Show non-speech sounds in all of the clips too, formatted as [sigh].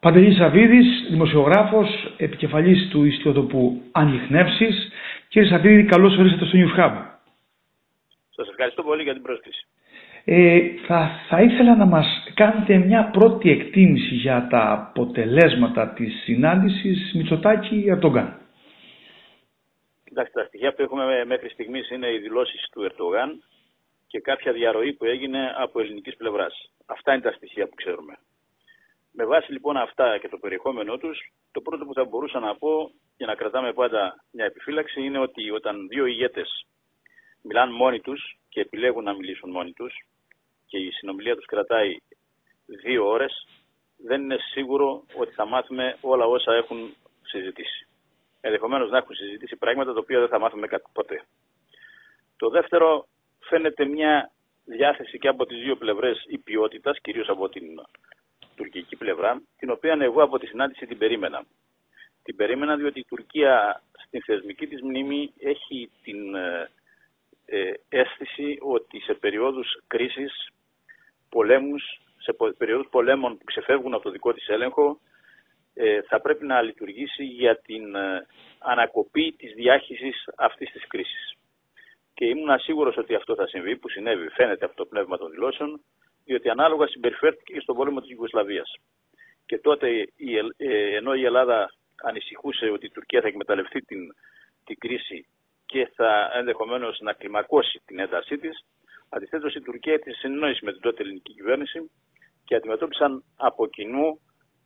Παντελής Σαββίδης, δημοσιογράφος, επικεφαλής του ιστιοτοπού Ανιχνεύσεις. Κύριε Σαββίδη, καλώς ορίσατε στο News Hub. Σας ευχαριστώ πολύ για την πρόσκληση. Ε, θα, θα ήθελα να μας κάνετε μια πρώτη εκτίμηση για τα αποτελέσματα της συνάντησης Μητσοτάκη-Ερτογκάν. Κοιτάξτε, τα στοιχεία που έχουμε μέχρι στιγμής είναι οι δηλώσεις του Ερτογάν και κάποια διαρροή που έγινε από ελληνικής πλευράς. Αυτά είναι τα στοιχεία που ξέρουμε. Με βάση λοιπόν αυτά και το περιεχόμενό τους, το πρώτο που θα μπορούσα να πω για να κρατάμε πάντα μια επιφύλαξη είναι ότι όταν δύο ηγέτες μιλάνε μόνοι τους και επιλέγουν να μιλήσουν μόνοι τους και η συνομιλία τους κρατάει δύο ώρες, δεν είναι σίγουρο ότι θα μάθουμε όλα όσα έχουν συζητήσει. Ενδεχομένως να έχουν συζητήσει πράγματα τα οποία δεν θα μάθουμε ποτέ. Το δεύτερο, φαίνεται μια διάθεση και από τις δύο πλευρές η ποιότητας, κυρίως από την τουρκική πλευρά, την οποία εγώ από τη συνάντηση την περίμενα. Την περίμενα διότι η Τουρκία στην θεσμική της μνήμη έχει την ε, ε, αίσθηση ότι σε περιόδους κρίσης, πολέμους, σε περιόδους πολέμων που ξεφεύγουν από το δικό της έλεγχο, ε, θα πρέπει να λειτουργήσει για την ε, ανακοπή της διάχυσης αυτής της κρίσης. Και ήμουν σίγουρος ότι αυτό θα συμβεί, που συνέβη, φαίνεται από το πνεύμα των δηλώσεων, διότι ανάλογα συμπεριφέρθηκε και στον πόλεμο της Ιουγκοσλαβίας. Και τότε, ε, ενώ η Ελλάδα ανησυχούσε ότι η Τουρκία θα εκμεταλλευτεί την, την κρίση και θα ενδεχομένως να κλιμακώσει την έντασή της, αντιθέτως η Τουρκία τη συνεννόηση με την τότε ελληνική κυβέρνηση και αντιμετώπισαν από κοινού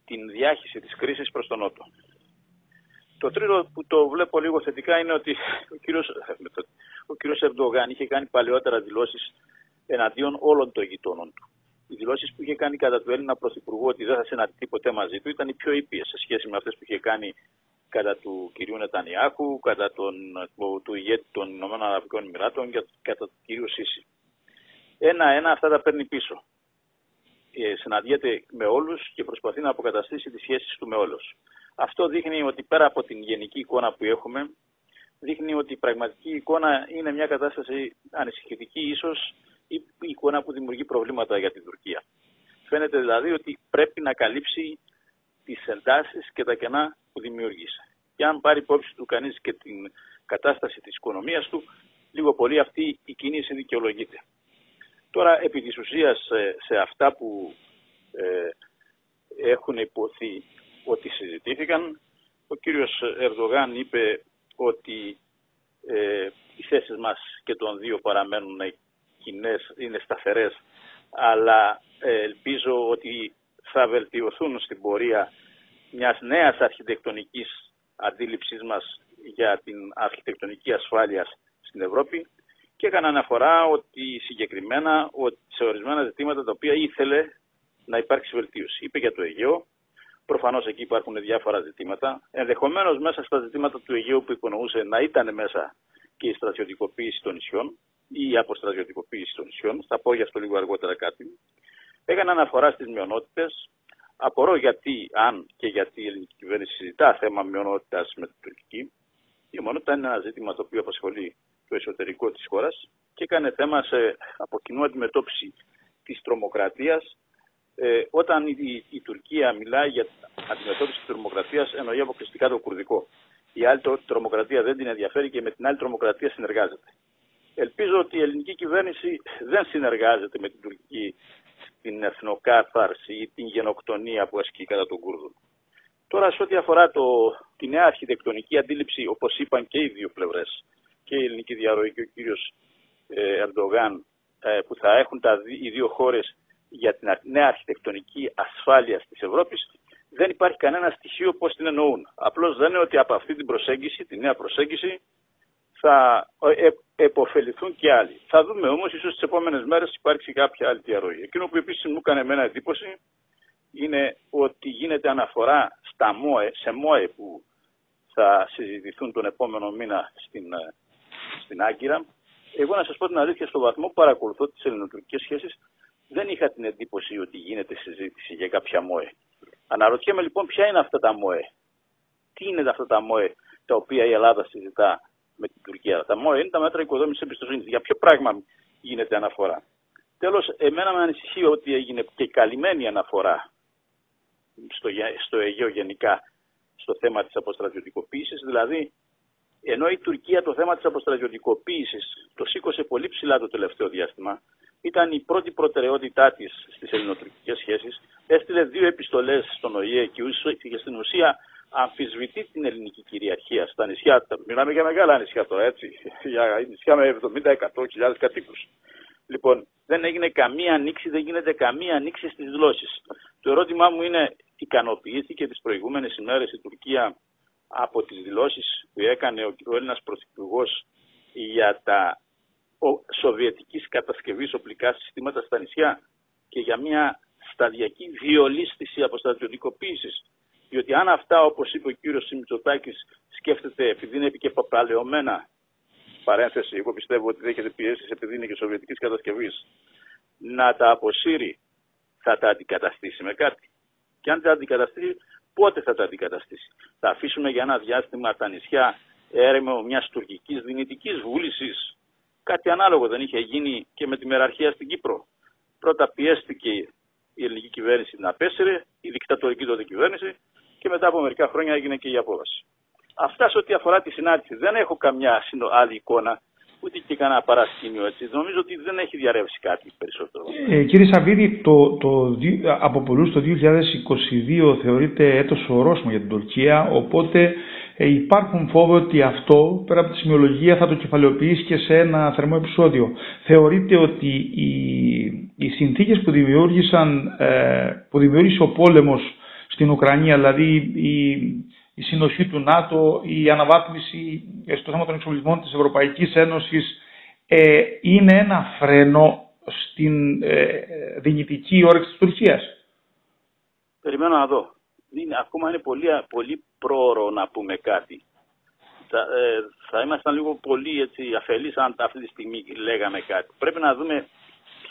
την διάχυση της κρίσης προς τον Νότο. Το τρίτο που το βλέπω λίγο θετικά είναι ότι ο κύριος, ο κύριος Ερντογάν είχε κάνει παλαιότερα δηλώσεις εναντίον όλων των γειτόνων του. Οι δηλώσεις που είχε κάνει κατά του Έλληνα Πρωθυπουργού ότι δεν θα συναντηθεί ποτέ μαζί του ήταν οι πιο ήπιες σε σχέση με αυτές που είχε κάνει κατά του κυρίου Νετανιάχου, κατά τον, του ηγέτη των Ηνωμένων Αραβικών Εμμυράτων και κατά του κυρίου Σίση. Ένα-ένα αυτά τα παίρνει πίσω. Ε, συναντιέται με όλους και προσπαθεί να αποκαταστήσει τις σχέσεις του με όλους. Αυτό δείχνει ότι πέρα από την γενική εικόνα που έχουμε, δείχνει ότι η πραγματική εικόνα είναι μια κατάσταση ανησυχητική ίσως η εικόνα που δημιουργεί προβλήματα για την Τουρκία. Φαίνεται δηλαδή ότι πρέπει να καλύψει τις εντάσεις και τα κενά που δημιούργησε. Και αν πάρει υπόψη του κανείς και την κατάσταση της οικονομίας του, λίγο πολύ αυτή η κίνηση δικαιολογείται. Τώρα, επί της ουσίας, σε, αυτά που ε, έχουν υποθεί ότι συζητήθηκαν, ο κύριος Ερδογάν είπε ότι ε, οι θέσεις μας και των δύο παραμένουν κοινές, είναι σταθερές, αλλά ε, ελπίζω ότι θα βελτιωθούν στην πορεία μιας νέας αρχιτεκτονικής αντίληψής μας για την αρχιτεκτονική ασφάλεια στην Ευρώπη και έκανα αναφορά ότι συγκεκριμένα ότι σε ορισμένα ζητήματα τα οποία ήθελε να υπάρξει βελτίωση. Είπε για το Αιγαίο, προφανώς εκεί υπάρχουν διάφορα ζητήματα. Ενδεχομένως μέσα στα ζητήματα του Αιγαίου που υπονοούσε να ήταν μέσα και η στρατιωτικοποίηση των νησιών, ή η αποστρατιωτικοποίηση των νησιών. Θα πω γι' αυτό λίγο αργότερα κάτι. Έκανε αναφορά στις μειονότητες. Απορώ γιατί, αν και γιατί η ελληνική κυβέρνηση συζητά θέμα μειονότητας με την τουρκική. Η μειονότητα είναι ένα ζήτημα το οποίο απασχολεί το εσωτερικό της χώρας και έκανε θέμα σε από κοινού αντιμετώπιση της τρομοκρατίας. Ε, όταν η, η, Τουρκία μιλάει για αντιμετώπιση της τρομοκρατίας, εννοεί αποκλειστικά το κουρδικό. Η άλλη τρομοκρατία δεν την ενδιαφέρει και με την άλλη τρομοκρατία συνεργάζεται. Ελπίζω ότι η ελληνική κυβέρνηση δεν συνεργάζεται με την τουρκική στην εθνοκάθαρση ή την γενοκτονία που ασκεί κατά τον Κούρδων. Τώρα, σε ό,τι αφορά το, τη νέα αρχιτεκτονική αντίληψη, όπως είπαν και οι δύο πλευρές, και η ελληνική διαρροή και ο κύριος ε, Ερντογάν, ε, που θα έχουν τα, οι δύο χώρες για την νέα αρχιτεκτονική ασφάλειας της Ευρώπης, δεν υπάρχει κανένα στοιχείο πώς την εννοούν. Απλώς λένε ότι από αυτή την προσέγγιση, τη νέα προσέγγιση, θα ε, εποφεληθούν και άλλοι. Θα δούμε όμως, ίσως τις επόμενες μέρες υπάρξει κάποια άλλη διαρροή. Εκείνο που επίσης μου έκανε εμένα εντύπωση είναι ότι γίνεται αναφορά στα ΜΟΕ, σε ΜΟΕ που θα συζητηθούν τον επόμενο μήνα στην, ε, στην Άγκυρα. Εγώ να σας πω την αλήθεια, στο βαθμό που παρακολουθώ τις ελληνοτουρκικές σχέσεις, δεν είχα την εντύπωση ότι γίνεται συζήτηση για κάποια ΜΟΕ. Αναρωτιέμαι λοιπόν ποια είναι αυτά τα ΜΟΕ. Τι είναι αυτά τα ΜΟΕ τα οποία η Ελλάδα συζητά; Με την Τουρκία. Τα ΜΟΕ είναι τα μέτρα οικοδόμησης εμπιστοσύνης. Για ποιο πράγμα γίνεται αναφορά. Τέλος, εμένα με ανησυχεί ότι έγινε και καλυμμένη αναφορά στο, στο Αιγαίο γενικά στο θέμα της αποστρατιωτικοποίησης. Δηλαδή, ενώ η Τουρκία το θέμα της αποστρατιωτικοποίησης το σήκωσε πολύ ψηλά το τελευταίο διάστημα, ήταν η πρώτη προτεραιότητά της στις ελληνοτουρκικές σχέσεις, έστειλε δύο επιστολές στον ΟΗΕ και στην ουσία αμφισβητεί την ελληνική κυριαρχία στα νησιά. Μιλάμε για μεγάλα νησιά τώρα, έτσι. [laughs] Για νησιά με 70-100 κατοίκους. Λοιπόν, δεν έγινε καμία ανοίξη, δεν γίνεται καμία ανοίξη στις δηλώσεις. Το ερώτημά μου είναι, ικανοποιήθηκε τις προηγούμενες ημέρες η Τουρκία από τις δηλώσεις που έκανε ο, ο Έλληνας Πρωθυπουργός για τα σοβιετικής κατασκευής οπλικά συστήματα στα νησιά και για μια σταδιακή διολίσθηση αποστρατιωτικοποίησης; Διότι αν αυτά, όπως είπε ο κύριος Σιμιτσοτάκης, σκέφτεται επειδή είναι και παπαλαιωμένα, παρένθεση, εγώ πιστεύω ότι δέχεται πιέσεις επειδή είναι και σοβιετικής κατασκευής, να τα αποσύρει, θα τα αντικαταστήσει με κάτι. Και αν τα αντικαταστήσει, πότε θα τα αντικαταστήσει. Θα αφήσουμε για ένα διάστημα τα νησιά έρεμο μιας τουρκικής δυνητικής βούλησης. Κάτι ανάλογο δεν είχε γίνει και με τη μεραρχία στην Κύπρο. Πρώτα πιέστηκε η ελληνική κυβέρνηση να απέσυρε, η δικτατορική τότε κυβέρνηση, και μετά από μερικά χρόνια έγινε και η απόβαση. Αυτά σε ό,τι αφορά τη συνάντηση. Δεν έχω καμιά άλλη εικόνα, ούτε και κανένα παρασκήνιο έτσι. Νομίζω ότι δεν έχει διαρρεύσει κάτι περισσότερο. Ε, κύριε Σαββίδη, το, το, από πολλούς το 2022 θεωρείται έτος ορόσημο για την Τουρκία, οπότε ε, υπάρχουν φόβοι ότι αυτό, πέρα από τη σημειολογία, θα το κεφαλαιοποιήσει και σε ένα θερμό επεισόδιο. Θεωρείτε ότι οι, οι συνθήκες που, δημιούργησαν, ε, που δημιούργησε ο πόλεμος στην Ουκρανία, δηλαδή η, η συνοχή του ΝΑΤΟ, η αναβάθμιση στο θέμα των εξοπλισμών της Ευρωπαϊκής Ένωσης ε, είναι ένα φρένο στην ε, δυνητική όρεξη της Τουρκίας. Περιμένω να δω. Είναι, ακόμα είναι πολύ, πολύ πρόωρο να πούμε κάτι. Θα, ε, θα ήμασταν λίγο πολύ έτσι, αφελείς αν αυτή τη στιγμή λέγαμε κάτι. Πρέπει να δούμε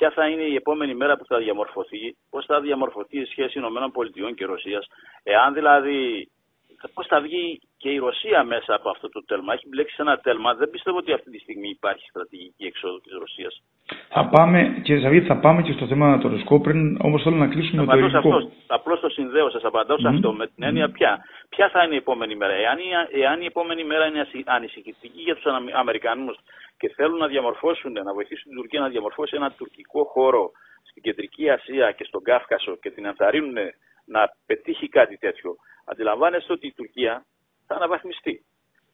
ποια θα είναι η επόμενη μέρα που θα διαμορφωθεί, πώς θα διαμορφωθεί η σχέση ΗΠΑ και Ρωσίας, εάν δηλαδή. Πώς θα βγει και η Ρωσία μέσα από αυτό το τέλμα. Έχει μπλέξει σε ένα τέλμα. Δεν πιστεύω ότι αυτή τη στιγμή υπάρχει στρατηγική εξόδου της Ρωσίας. Θα πάμε, κύριε Ζαβίδη, θα πάμε και στο θέμα το ρωσικό πριν, όμως θέλω να κλείσουμε το ελληνικό. Απλώς το συνδέω, σας απαντάω σε αυτό με την έννοια ποια. Ποια θα είναι η επόμενη μέρα. Εάν η, εάν η επόμενη μέρα είναι ανησυχητική για τους Αμερικανούς και θέλουν να διαμορφώσουν, να βοηθήσουν την Τουρκία να διαμορφώσει ένα τουρκικό χώρο στην Κεντρική Ασία και στον Κάφκασο και την ενθαρρύνουν να πετύχει κάτι τέτοιο, αντιλαμβάνεστε ότι η Τουρκία θα αναβαθμιστεί.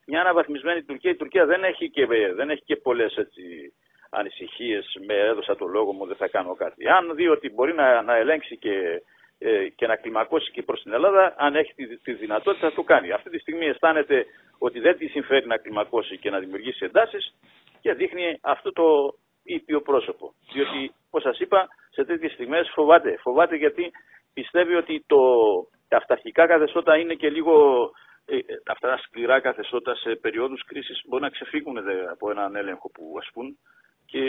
Μια αναβαθμισμένη Τουρκία, η Τουρκία δεν έχει και, δεν έχει και πολλές έτσι, ανησυχίες με έδωσα το λόγο μου δεν θα κάνω κάτι. Αν δει ότι μπορεί να, να ελέγξει και, ε, και να κλιμακώσει και προς την Ελλάδα, αν έχει τη, τη δυνατότητα θα το κάνει. Αυτή τη στιγμή αισθάνεται ότι δεν τη συμφέρει να κλιμακώσει και να δημιουργήσει εντάσεις και δείχνει αυτό το ήπιο πρόσωπο. Διότι, όπως σας είπα, σε τέτοιες στιγμές φοβάται. Φοβάται γιατί πιστεύει ότι το, τα αυταρχικά καθεστώτα είναι και λίγο ε, αυτά τα σκληρά καθεστώτα σε περιόδους κρίσης μπορεί να ξεφύγουν από έναν έλεγχο που ασκούν και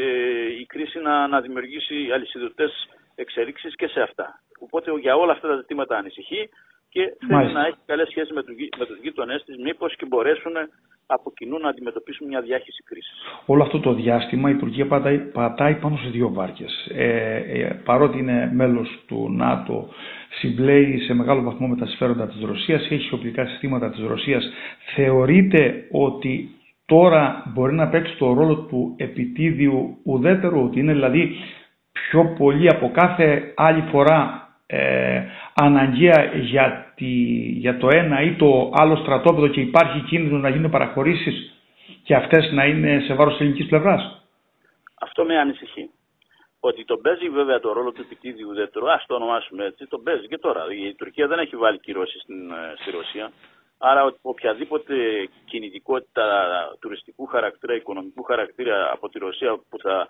η κρίση να, να δημιουργήσει αλυσιδωτές εξελίξεις και σε αυτά. Οπότε για όλα αυτά τα ζητήματα ανησυχεί και θέλει να έχει καλές σχέσεις με, τους, με τους γείτονές της μήπως και μπορέσουν από κοινού να αντιμετωπίσουν μια διάχυση κρίσης. Όλο αυτό το διάστημα η Τουρκία πατάει, πατάει πάνω σε δύο βάρκες. Ε, ε, παρότι είναι μέλος του ΝΑΤΟ, συμπλέει σε μεγάλο βαθμό με τα συμφέροντα της Ρωσίας, έχει οπλικά συστήματα της Ρωσίας. Θεωρείται ότι τώρα μπορεί να παίξει το ρόλο του επιτίδιου ουδέτερου, ότι είναι δηλαδή πιο πολύ από κάθε άλλη φορά ε, αναγκαία για, τη, για το ένα ή το άλλο στρατόπεδο και υπάρχει κίνδυνο να γίνουν παραχωρήσεις και αυτές να είναι σε βάρος της ελληνικής πλευράς; Αυτό με ανησυχεί. Ότι τον παίζει βέβαια το ρόλο του επιτίδιου ουδέτερου, ας το ονομάσουμε έτσι, τον παίζει και τώρα. Η Τουρκία δεν έχει βάλει κυρώσεις στην, ε, στη Ρωσία. Άρα οποιαδήποτε κινητικότητα τουριστικού χαρακτήρα, οικονομικού χαρακτήρα από τη Ρωσία που θα ε,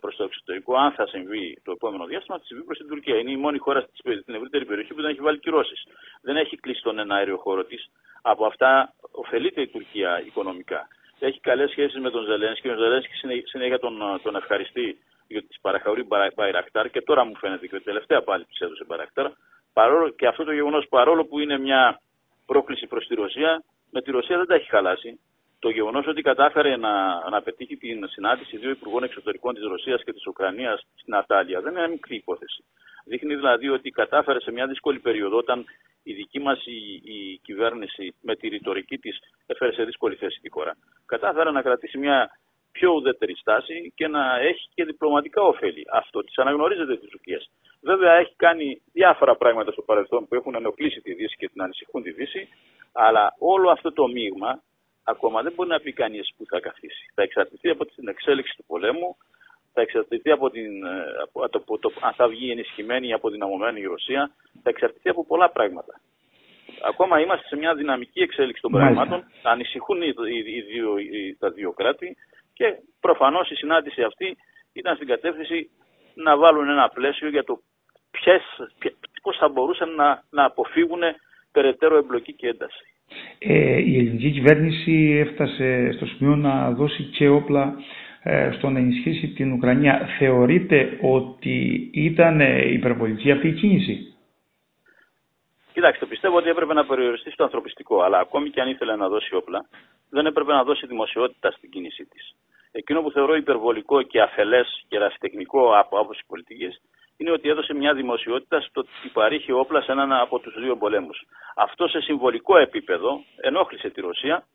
προς το εξωτερικό, αν θα συμβεί το επόμενο διάστημα, θα συμβεί προς την Τουρκία. Είναι η μόνη χώρα στην ευρύτερη περιοχή που δεν έχει βάλει κυρώσεις. Δεν έχει κλείσει τον ένα αέριο χώρο της. Από αυτά ωφελείται η Τουρκία οικονομικά. Έχει καλές σχέσεις με τον Ζελένσκι και ο Ζελένσκι συνέχεια τον, τον ευχαριστεί για τις παραχωρεί Μπαϊρακτάρ και τώρα μου φαίνεται και τελευταία πάλι της έδωσε Μπαϊρακτάρ. Παρόλο, και αυτό το γεγονός παρόλο που είναι μια πρόκληση προς τη Ρωσία, με τη Ρωσία δεν τα έχει χαλάσει το γεγονός ότι κατάφερε να, να πετύχει την συνάντηση δύο υπουργών εξωτερικών της Ρωσίας και της Ουκρανίας στην Ατάλια δεν είναι μικρή υπόθεση. Δείχνει δηλαδή ότι κατάφερε σε μια δύσκολη περίοδο όταν η δική μας η, κυβέρνηση με τη ρητορική της έφερε σε δύσκολη θέση τη χώρα. Κατάφερε να κρατήσει μια πιο ουδέτερη στάση και να έχει και διπλωματικά ωφέλη. Αυτό τη αναγνωρίζεται της Τουρκίας. Βέβαια έχει κάνει διάφορα πράγματα στο παρελθόν που έχουν ενοχλήσει τη Δύση και την ανησυχούν τη Δύση, αλλά όλο αυτό το μείγμα ακόμα δεν μπορεί να πει κανείς που θα καθίσει. Θα εξαρτηθεί από την εξέλιξη του πολέμου, θα εξαρτηθεί από, την, ε, από, από το, αν θα βγει ενισχυμένη ή αποδυναμωμένη η Ρωσία, θα εξαρτηθεί από πολλά πράγματα. Ακόμα είμαστε σε μια δυναμική εξέλιξη των πραγμάτων, ανησυχούν οι, οι, δύο, τα δύο κράτη και προφανώς η συνάντηση αυτή ήταν στην κατεύθυνση να βάλουν ένα πλαίσιο για το ποιες, πώς θα μπορούσαν να, να αποφύγουν περαιτέρω εμπλοκή και ένταση. Ε, η ελληνική κυβέρνηση έφτασε στο σημείο να δώσει και όπλα ε, στο να ενισχύσει την Ουκρανία. Θεωρείτε ότι ήταν υπερβολική αυτή η κίνηση; Κοιτάξτε, πιστεύω ότι έπρεπε να περιοριστεί στο ανθρωπιστικό, αλλά ακόμη και αν ήθελε να δώσει όπλα, δεν έπρεπε να δώσει δημοσιότητα στην κίνησή της. Εκείνο που θεωρώ υπερβολικό και αφελές και ρασιτεχνικό από άποψη πολιτικής είναι ότι έδωσε μια δημοσιότητα στο ότι παρήχε όπλα σε έναν από τους δύο πολέμους. Αυτό σε συμβολικό επίπεδο ενόχλησε τη Ρωσία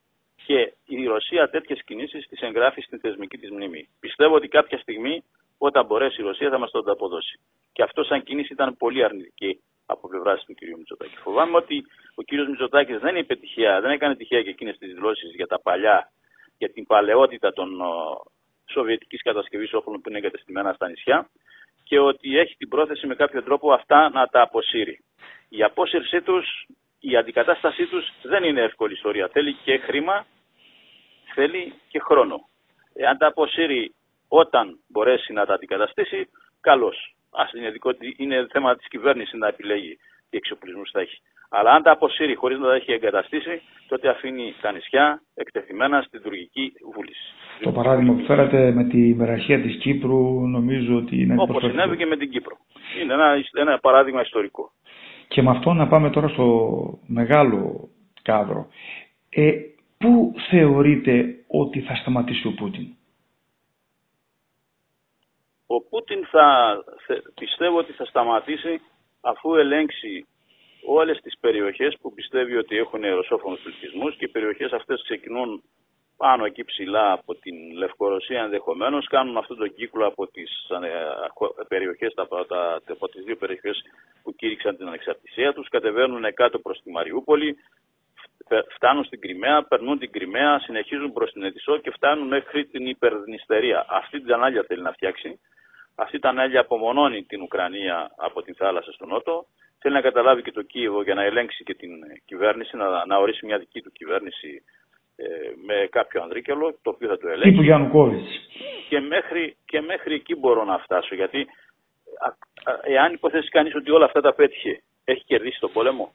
και η Ρωσία τέτοιες κινήσεις τις εγγράφει στην θεσμική της μνήμη. Πιστεύω ότι κάποια στιγμή, όταν μπορέσει η Ρωσία, θα μας το ανταποδώσει. Και αυτό, σαν κίνηση, ήταν πολύ αρνητική από πλευράς του κ. Μητσοτάκη. Φοβάμαι ότι ο κ. Μητσοτάκης δεν είπε τυχαία, δεν έκανε τυχαία και εκείνες τις δηλώσεις για τα παλιά, για την παλαιότητα των σοβιετικής κατασκευής όπλων που είναι εγκατεστημένα στα νησιά και ότι έχει την πρόθεση με κάποιο τρόπο αυτά να τα αποσύρει. Η απόσυρσή τους, η αντικατάστασή τους δεν είναι εύκολη ιστορία. Θέλει και χρήμα, θέλει και χρόνο. Εάν τα αποσύρει όταν μπορέσει να τα αντικαταστήσει, καλώς. είναι, είναι θέμα της κυβέρνησης να επιλέγει τι εξοπλισμούς θα έχει. Αλλά αν τα αποσύρει χωρίς να τα έχει εγκαταστήσει, τότε αφήνει τα νησιά εκτεθειμένα στην τουρκική βούληση. Το παράδειγμα που φέρατε με τη μεραρχία της Κύπρου νομίζω ότι είναι Όπως συνέβη και με την Κύπρο. Είναι ένα, ένα παράδειγμα ιστορικό. Και με αυτό να πάμε τώρα στο μεγάλο κάδρο. Ε, πού θεωρείτε ότι θα σταματήσει ο Πούτιν; Ο Πούτιν θα, πιστεύω ότι θα σταματήσει αφού ελέγξει όλες τις περιοχές που πιστεύει ότι έχουν ρωσόφωνους πληθυσμούς και οι περιοχές αυτές ξεκινούν πάνω εκεί ψηλά από την Λευκορωσία ενδεχομένως, κάνουν αυτόν τον κύκλο από τις ε, περιοχές, από τις δύο περιοχές που κήρυξαν την ανεξαρτησία τους, κατεβαίνουν κάτω προς τη Μαριούπολη, φτάνουν στην Κρυμαία, περνούν την Κρυμαία, συνεχίζουν προς την Ετισό και φτάνουν μέχρι την Υπερδνηστερία. Αυτή την ανάλια θέλει να φτιάξει. Αυτή η ανάλια απομονώνει την Ουκρανία από την θάλασσα στο νότο θέλει να καταλάβει και το Κίεβο για να ελέγξει και την κυβέρνηση, να, να ορίσει μια δική του κυβέρνηση ε, με κάποιο ανδρίκελο, το οποίο θα το ελέγξει. Τύπου Γιαννουκόβιτς. Και μέχρι, και μέχρι εκεί μπορώ να φτάσω, γιατί εάν υποθέσει κανείς ότι όλα αυτά τα πέτυχε, έχει κερδίσει τον πόλεμο,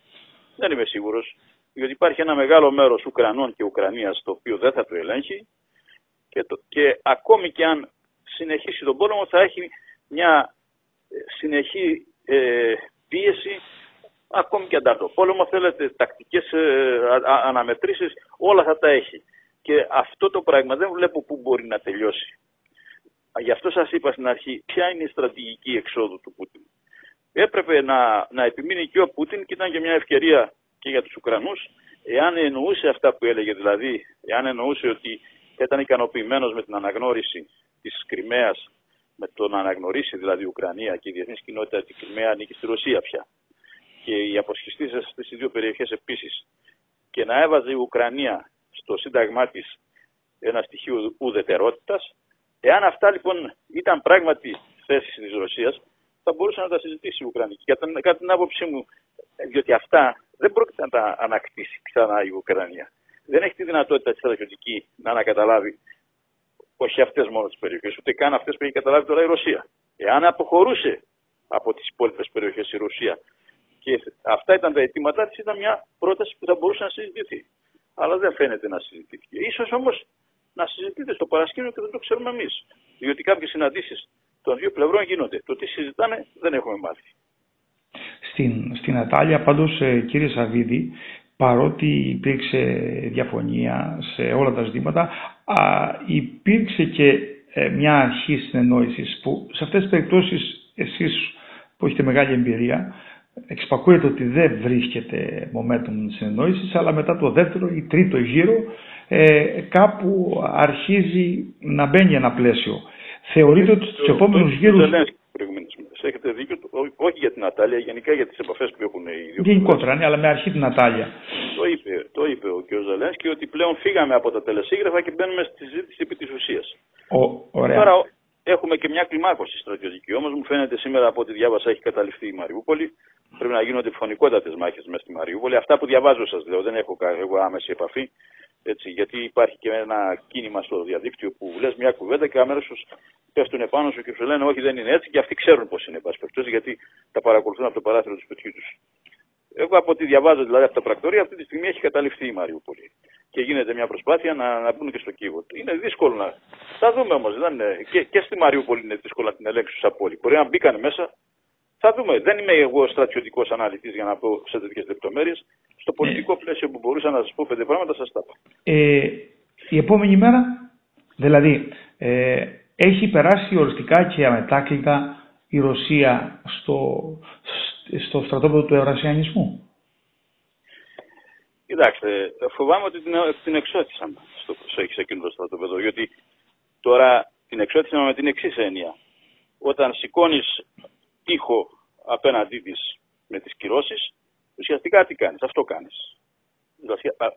δεν είμαι σίγουρος, γιατί υπάρχει ένα μεγάλο μέρος Ουκρανών και Ουκρανίας το οποίο δεν θα το ελέγχει και, το, και ακόμη και αν συνεχίσει τον πόλεμο θα έχει μια ε, συνεχή ε, πίεση, ακόμη και αντάρτο πόλεμο, θέλετε τακτικές ε, αναμετρήσεις, όλα θα τα έχει. Και αυτό το πράγμα δεν βλέπω πού μπορεί να τελειώσει. Γι' αυτό σας είπα στην αρχή ποια είναι η στρατηγική εξόδου του Πούτιν. Έπρεπε να, να επιμείνει και ο Πούτιν και ήταν και μια ευκαιρία και για τους Ουκρανούς εάν εννοούσε αυτά που έλεγε δηλαδή, εάν εννοούσε ότι ήταν ικανοποιημένος με την αναγνώριση της Κρυμαίας με το να αναγνωρίσει δηλαδή η Ουκρανία και η διεθνής κοινότητα ότι η Κρυμαία ανήκει στη Ρωσία πια και οι αποσχιστή σε αυτές τις δύο περιοχές επίσης και να έβαζε η Ουκρανία στο σύνταγμά της ένα στοιχείο ουδετερότητας, εάν αυτά λοιπόν ήταν πράγματι θέσεις της Ρωσίας, θα μπορούσε να τα συζητήσει η Ουκρανική. Κατά την άποψή μου, διότι αυτά δεν πρόκειται να τα ανακτήσει ξανά η Ουκρανία. Δεν έχει τη δυνατότητα της στρατιωτική να ανακαταλάβει όχι αυτές μόνο τις περιοχές, ούτε καν αυτές που έχει καταλάβει τώρα η Ρωσία. Εάν αποχωρούσε από τις υπόλοιπες περιοχές η Ρωσία και αυτά ήταν τα αιτήματά της, ήταν μια πρόταση που θα μπορούσε να συζητηθεί. Αλλά δεν φαίνεται να συζητήθηκε. σω όμως να συζητείτε στο παρασκήνιο και δεν το ξέρουμε εμείς. Διότι κάποιες συναντήσεις των δύο πλευρών γίνονται. Το τι συζητάνε δεν έχουμε μάθει. Στην, στην Ατάλια πάντως ε, κύριε Σαββίδη παρότι υπήρξε διαφωνία σε όλα τα ζητήματα, υπήρξε και ε, μια αρχή συνεννόησης που σε αυτές τις περιπτώσεις εσείς που έχετε μεγάλη εμπειρία, εξπακούεται ότι δεν βρίσκεται momentum συνεννόησης, αλλά μετά το δεύτερο ή τρίτο γύρο ε, κάπου αρχίζει να μπαίνει ένα πλαίσιο. Θεωρείτε ότι στους επόμενους γύρους... Έχετε δίκιο, όχι για την Νατάλια, γενικά για τις επαφές που έχουν οι δύο. Γενικότερα, ναι, αλλά με αρχή την Νατάλια. Το είπε, το είπε ο κ. Ζαλένσκι ότι πλέον φύγαμε από τα τελεσίγραφα και μπαίνουμε στη συζήτηση επί της ουσίας. ωραία. Τώρα έχουμε και μια κλιμάκωση στρατιωτική. Όμως μου φαίνεται σήμερα από ό,τι διάβασα έχει καταληφθεί η Μαριούπολη. Πρέπει να γίνονται φωνικότατες μάχες μέσα στη Μαριούπολη. Αυτά που διαβάζω σας λέω, δεν έχω εγώ άμεση επαφή. Έτσι, γιατί υπάρχει και ένα κίνημα στο διαδίκτυο που λες μια κουβέντα και αμέσως πέφτουν επάνω σου και σου λένε Όχι, δεν είναι έτσι και αυτοί ξέρουν πώς είναι, πάση γιατί τα παρακολουθούν από το παράθυρο του σπιτιού τους. Εγώ από ό,τι διαβάζω δηλαδή από τα πρακτορία, αυτή τη στιγμή έχει καταληφθεί η Μαριούπολη. Και γίνεται μια προσπάθεια να, να μπουν και στο κύβο. Είναι δύσκολο να. Θα δούμε όμως. Και, και στη Μαριούπολη είναι δύσκολο να την ελέγξεις από πόλη. Μπορεί να μπήκαν μέσα. Θα δούμε. Δεν είμαι εγώ στρατιωτικός αναλυτής για να πω σε τέτοιες λεπτομέρειες. Στο πολιτικό πλαίσιο που μπορούσα να σας πω πέντε πράγματα, σας τα πω. Ε, η επόμενη μέρα, δηλαδή, ε, έχει περάσει οριστικά και αμετάκλητα η Ρωσία στο, στο στρατόπεδο του Ευρασιανισμού. Κοιτάξτε, φοβάμαι ότι την, την εξώθησαν στο, σε εκείνο το στρατόπεδο, γιατί τώρα την εξώθησαν με την εξής έννοια. Όταν σηκώνεις τείχο απέναντί της με τις κυρώσεις, ουσιαστικά τι κάνεις, αυτό κάνεις.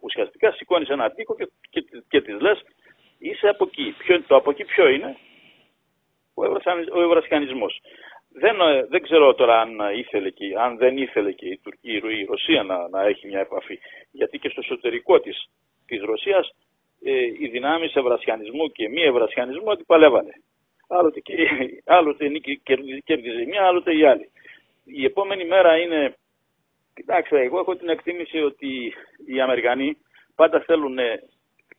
Ουσιαστικά σηκώνεις ένα τείχο και, και, και της λες είσαι από εκεί. Ποιο, το από εκεί ποιο είναι, ο ευρασιανισμός. Δεν, ε, δεν ξέρω τώρα αν ήθελε και, αν δεν ήθελε και η, Τουρκία, η Ρωσία να, να έχει μια επαφή. Γιατί και στο εσωτερικό της, της Ρωσίας ε, οι δυνάμεις ευρασιανισμού και μη ευρασιανισμού αντιπαλεύανε. Άλλοτε, και, άλλοτε κέρδιζε μια, άλλοτε η άλλη. Η επόμενη μέρα είναι, κοιτάξτε, εγώ έχω την εκτίμηση ότι οι Αμερικανοί πάντα θέλουν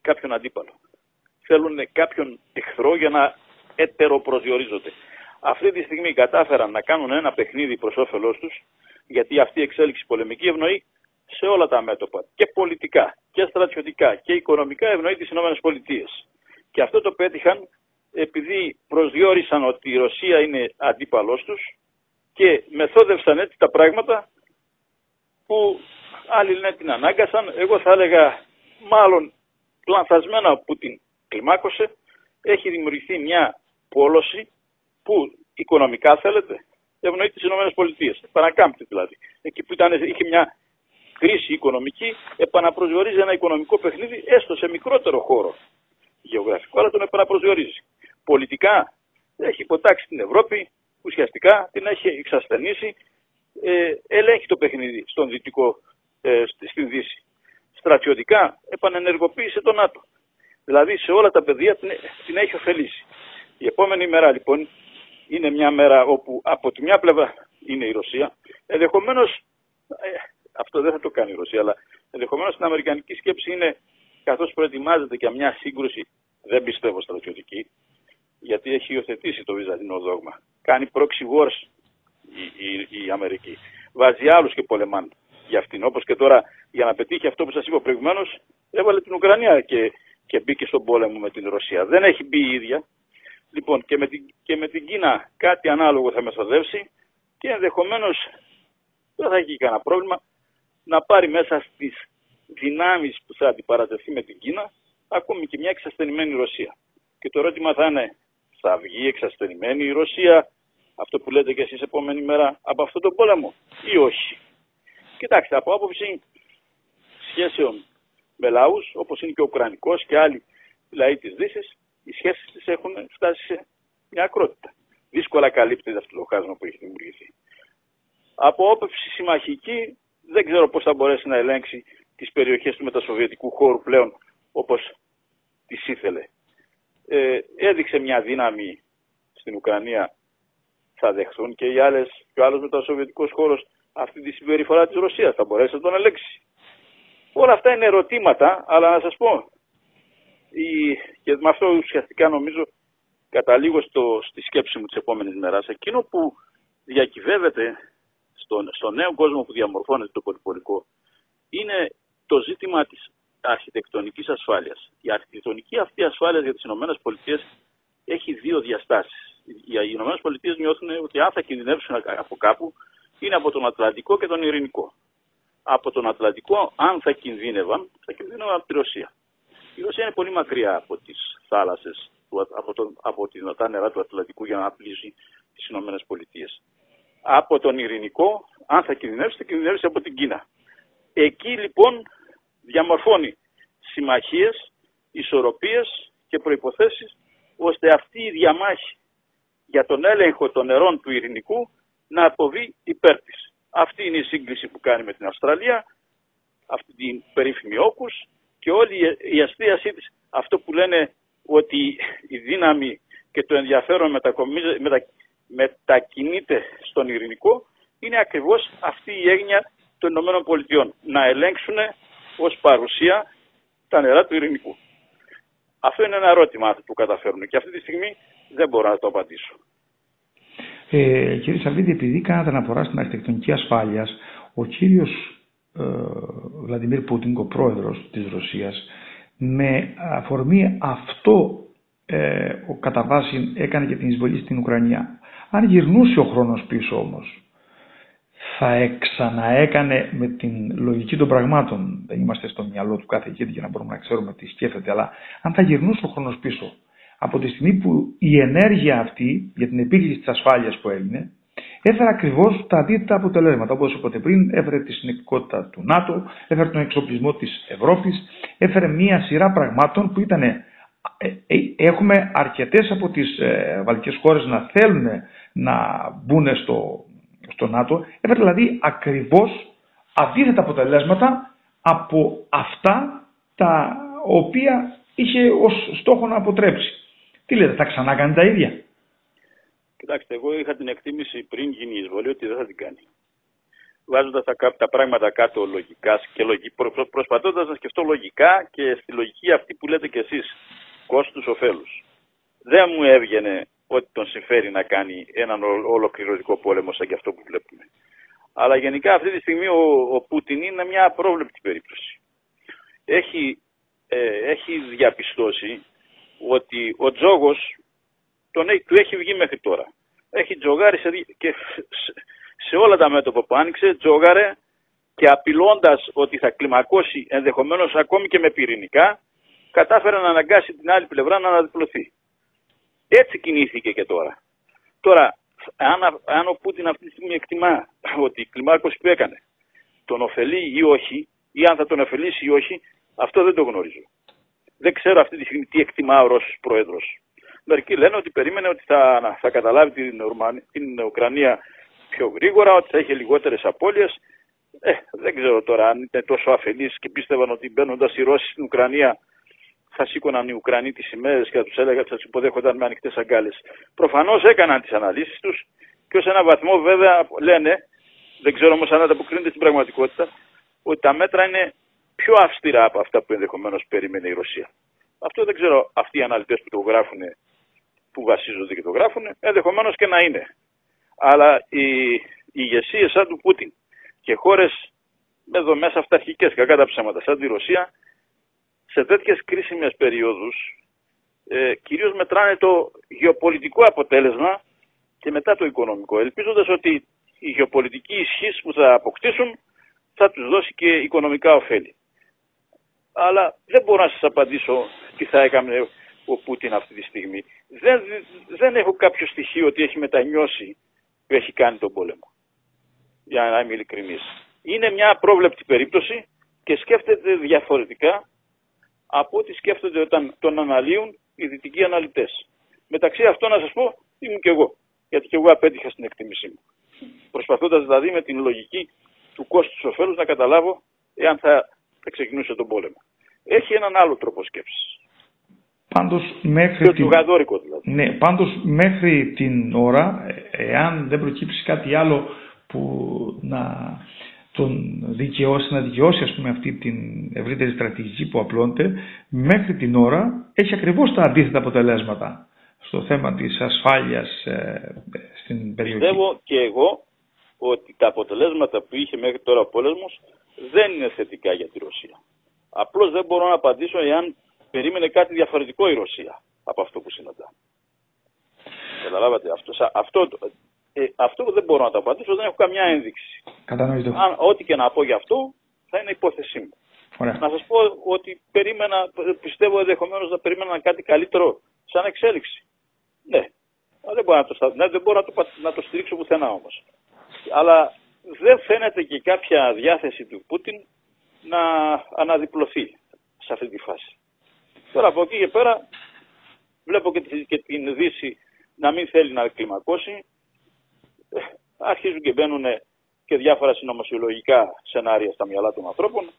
κάποιον αντίπαλο. Θέλουν κάποιον εχθρό για να ετεροπροσδιορίζονται. Αυτή τη στιγμή κατάφεραν να κάνουν ένα παιχνίδι προς όφελός τους, γιατί αυτή η εξέλιξη πολεμική ευνοεί σε όλα τα μέτωπα. Και πολιτικά, και στρατιωτικά, και οικονομικά ευνοεί τις ΗΠΑ. Και αυτό το πέτυχαν επειδή προσδιορίσαν ότι η Ρωσία είναι αντίπαλός τους και μεθόδευσαν έτσι τα πράγματα που άλλοι λένε την ανάγκασαν. Εγώ θα έλεγα μάλλον λανθασμένα που την κλιμάκωσε έχει δημιουργηθεί μια πόλωση που οικονομικά θέλετε ευνοεί τις ΗΠΑ. Παρακάμπτει δηλαδή. Εκεί που ήταν, είχε μια κρίση οικονομική επαναπροσδιορίζει ένα οικονομικό παιχνίδι έστω σε μικρότερο χώρο γεωγραφικό αλλά τον επαναπροσδιορίζει πολιτικά έχει υποτάξει την Ευρώπη, ουσιαστικά την έχει εξασθενήσει, ε, ελέγχει το παιχνίδι στον δυτικό, ε, στην Δύση. Στρατιωτικά επανενεργοποίησε τον ΝΑΤΟ. Δηλαδή σε όλα τα πεδία την, την έχει ωφελήσει. Η επόμενη μέρα λοιπόν είναι μια μέρα όπου από τη μια πλευρά είναι η Ρωσία. Ενδεχομένως, ε, αυτό δεν θα το κάνει η Ρωσία, αλλά ενδεχομένως στην Αμερικανική σκέψη είναι καθώς προετοιμάζεται για μια σύγκρουση, δεν πιστεύω στρατιωτική, γιατί έχει υιοθετήσει το βυζαντινό δόγμα. Κάνει proxy wars η, η, η Αμερική. Βάζει άλλους και πολεμάν για αυτήν. Όπως και τώρα για να πετύχει αυτό που σας είπα προηγουμένως, έβαλε την Ουκρανία και, και μπήκε στον πόλεμο με την Ρωσία. Δεν έχει μπει η ίδια. Λοιπόν, και με, την, και με την Κίνα κάτι ανάλογο θα μεσοδεύσει και ενδεχομένως δεν θα έχει κανένα πρόβλημα να πάρει μέσα στις δυνάμεις που θα αντιπαρατεθεί με την Κίνα ακόμη και μια εξασθενημένη Ρωσία. Και το ερώτημα θα είναι θα βγει εξασθενημένη η Ρωσία, αυτό που λέτε και εσείς επόμενη μέρα, από αυτόν τον πόλεμο ή όχι. Κοιτάξτε, από άποψη σχέσεων με λαούς, όπως είναι και ο Ουκρανικός και άλλοι λαοί της Δύσης, οι σχέσεις της έχουν φτάσει σε μια ακρότητα. Δύσκολα καλύπτεται αυτό το χάσμα που έχει δημιουργηθεί. Από άποψη συμμαχική, δεν ξέρω πώς θα μπορέσει να ελέγξει τις περιοχές του μετασοβιετικού χώρου πλέον όπως τις ήθελε ε, έδειξε μια δύναμη στην Ουκρανία. Θα δεχθούν και οι άλλες, και ο άλλος μετασοβιετικός χώρος αυτή τη συμπεριφορά της Ρωσίας. Θα μπορέσει να τον ελέγξει. Όλα αυτά είναι ερωτήματα, αλλά να σας πω, η, και με αυτό ουσιαστικά νομίζω καταλήγω στο, στη σκέψη μου της επόμενης μέρας, εκείνο που διακυβεύεται στον, στο νέο κόσμο που διαμορφώνεται το πολυπολικό είναι το ζήτημα της αρχιτεκτονικής ασφάλειας. Η αρχιτεκτονική αυτή ασφάλεια για τις ΗΠΑ έχει δύο διαστάσεις. Οι Ηνωμένες Πολιτείες νιώθουν ότι αν θα κινδυνεύσουν από κάπου είναι από τον Ατλαντικό και τον Ειρηνικό. Από τον Ατλαντικό, αν θα κινδύνευαν, θα κινδύνευαν από τη Ρωσία. Η Ρωσία είναι πολύ μακριά από τις θάλασσες, από, τον, από τα νερά του Ατλαντικού για να πλήσει τις Ηνωμένες Πολιτείες. Από τον Ειρηνικό, αν θα κινδυνεύσει, θα κινδυνεύσει από την Κίνα. Εκεί λοιπόν διαμορφώνει συμμαχίες, ισορροπίες και προϋποθέσεις ώστε αυτή η διαμάχη για τον έλεγχο των νερών του ειρηνικού να αποβεί υπέρ της. Αυτή είναι η σύγκληση που κάνει με την Αυστραλία, αυτή την περίφημη όκους και όλη η αστίασή της, αυτό που λένε ότι η δύναμη και το ενδιαφέρον μετα, μετακινείται στον ειρηνικό, είναι ακριβώς αυτή η έγνοια των Ηνωμένων Πολιτειών. Να ελέγξουν ως παρουσία τα νερά του ειρηνικού. Αυτό είναι ένα ερώτημα που καταφέρουν και αυτή τη στιγμή δεν μπορώ να το απαντήσω. Ε, κύριε Σαββίδη, επειδή κάνατε αναφορά στην αρχιτεκτονική ασφάλειας, ο κύριος ε, Βλαντιμίρ Πούτινγκ, ο πρόεδρος της Ρωσίας, με αφορμή αυτό ε, ο κατά βάση έκανε και την εισβολή στην Ουκρανία. Αν γυρνούσε ο χρόνος πίσω όμως, θα ξαναέκανε με την λογική των πραγμάτων. Δεν είμαστε στο μυαλό του κάθε ηγέτη για να μπορούμε να ξέρουμε τι σκέφτεται, αλλά αν θα γυρνούσε ο χρόνος πίσω, από τη στιγμή που η ενέργεια αυτή για την επίκληση της ασφάλειας που έγινε, έφερε ακριβώς τα αντίθετα αποτελέσματα. Όπως είπατε πριν, έφερε τη συνεκτικότητα του ΝΑΤΟ, έφερε τον εξοπλισμό της Ευρώπης, έφερε μία σειρά πραγμάτων που ήταν. Ε, ε, έχουμε αρκετές από τις ε, βαλτικές χώρες να θέλουν να μπουν στο, στο ΝΑΤΟ. Έφερε δηλαδή ακριβώς αντίθετα αποτελέσματα από αυτά τα οποία είχε ως στόχο να αποτρέψει. Τι λέτε, θα ξανά κάνει τα ίδια; Κοιτάξτε, εγώ είχα την εκτίμηση πριν γίνει η εισβολή ότι δεν θα την κάνει. Βάζοντας τα, τα πράγματα κάτω λογικά και λογι, προ, προσπαθώντας να σκεφτώ λογικά και στη λογική αυτή που λέτε κι εσείς, κόστου-οφέλου. Δεν μου έβγαινε ότι τον συμφέρει να κάνει έναν ολοκληρωτικό πόλεμο σαν και αυτό που βλέπουμε. Αλλά γενικά αυτή τη στιγμή ο, ο Πούτιν είναι μια απρόβλεπτη περίπτωση. Έχει, ε, έχει διαπιστώσει ότι ο τζόγος τον, του έχει βγει μέχρι τώρα. Έχει τζογάρει σε, και σε όλα τα μέτωπα που άνοιξε, τζόγαρε και απειλώντας ότι θα κλιμακώσει ενδεχομένως ακόμη και με πυρηνικά, κατάφερε να αναγκάσει την άλλη πλευρά να αναδιπλωθεί. Έτσι κινήθηκε και τώρα. Τώρα, αν, αν ο Πούτιν αυτή τη στιγμή εκτιμά ότι η κλιμάκωση που έκανε τον ωφελεί ή όχι, ή αν θα τον ωφελήσει ή όχι, αυτό δεν το γνωρίζω. Δεν ξέρω αυτή τη στιγμή τι εκτιμά ο Ρώσος Πρόεδρος. Μερικοί λένε ότι περίμενε ότι θα, θα καταλάβει την, την Ουκρανία πιο γρήγορα, ότι θα είχε λιγότερες απώλειες. Ε, δεν ξέρω τώρα αν είναι τόσο αφελείς και πίστευαν ότι μπαίνοντας οι Ρώσοι στην Ουκρανία θα σήκωναν οι Ουκρανοί τις σημαίε και θα τους έλεγαν ότι θα τους υποδέχονταν με ανοιχτές αγκάλες. Προφανώς έκαναν τις αναλύσεις τους και ως ένα βαθμό βέβαια λένε, δεν ξέρω όμως αν ανταποκρίνεται στην πραγματικότητα, ότι τα μέτρα είναι πιο αυστηρά από αυτά που ενδεχομένως περίμενε η Ρωσία. Αυτό δεν ξέρω αυτοί οι αναλυτές που το γράφουν, που βασίζονται και το γράφουν, ενδεχομένως και να είναι. Αλλά οι, οι ηγεσίες σαν του Πούτιν και χώρες με δομέ αυταρχικές, κακά τα ψέματα, σαν τη Ρωσία, σε τέτοιες κρίσιμες περιόδους ε, κυρίως μετράνε το γεωπολιτικό αποτέλεσμα και μετά το οικονομικό, ελπίζοντας ότι η γεωπολιτική ισχύ που θα αποκτήσουν θα τους δώσει και οικονομικά ωφέλη. Αλλά δεν μπορώ να σας απαντήσω τι θα έκανε ο Πούτιν αυτή τη στιγμή. Δεν, δεν έχω κάποιο στοιχείο ότι έχει μετανιώσει που έχει κάνει τον πόλεμο. Για να είμαι ειλικρινής. Είναι μια απρόβλεπτη περίπτωση και σκέφτεται διαφορετικά από ό,τι σκέφτονται όταν τον αναλύουν οι δυτικοί αναλυτές. Μεταξύ αυτών να σας πω ήμουν και εγώ, γιατί και εγώ απέτυχα στην εκτίμησή μου. Προσπαθώντας δηλαδή με την λογική του κόστους ωφέλου να καταλάβω εάν θα, θα ξεκινούσε τον πόλεμο. Έχει έναν άλλο τρόπο σκέψης. Πάντως μέχρι, την... δηλαδή. ναι, πάντως μέχρι την ώρα, εάν δεν προκύψει κάτι άλλο που να τον δικαιώσει, να δικαιώσει ας πούμε αυτή την ευρύτερη στρατηγική που απλώνεται, μέχρι την ώρα έχει ακριβώς τα αντίθετα αποτελέσματα στο θέμα της ασφάλειας ε, στην περιοχή. Πιστεύω και εγώ ότι τα αποτελέσματα που είχε μέχρι τώρα ο πόλεμος δεν είναι θετικά για τη Ρωσία. Απλώς δεν μπορώ να απαντήσω εάν περίμενε κάτι διαφορετικό η Ρωσία από αυτό που συναντά. Καταλάβατε. Αυτός, αυτό, ε, αυτό δεν μπορώ να το απαντήσω, δεν έχω καμιά ένδειξη. Κατανοητό. Αν, ό,τι και να πω γι' αυτό θα είναι υπόθεσή μου. Ωραία. Να σας πω ότι περίμενα, πιστεύω ενδεχομένως να περίμενα κάτι καλύτερο σαν εξέλιξη. Ναι. Δεν μπορώ να το, ναι, δεν μπορώ να το, να το στηρίξω πουθενά όμως. Αλλά δεν φαίνεται και κάποια διάθεση του Πούτιν να αναδιπλωθεί σε αυτή τη φάση. Τώρα από εκεί και πέρα βλέπω και, και την Δύση να μην θέλει να κλιμακώσει. Αρχίζουν και μπαίνουν και διάφορα συνωμοσιολογικά σενάρια στα μυαλά των ανθρώπων.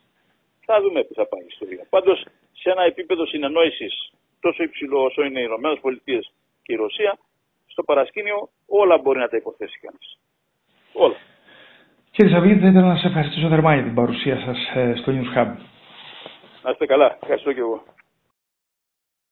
Θα δούμε τι θα πάει η ιστορία. Πάντως, σε ένα επίπεδο συνεννόησης τόσο υψηλό όσο είναι οι Ηνωμένες Πολιτείες και η Ρωσία, στο παρασκήνιο όλα μπορεί να τα υποθέσει κανείς. Όλα. Κύριε Σαββίδη, θα ήθελα να σας ευχαριστήσω θερμά για την παρουσία σας ε, στο News Hub. Να είστε καλά. Ευχαριστώ και εγώ.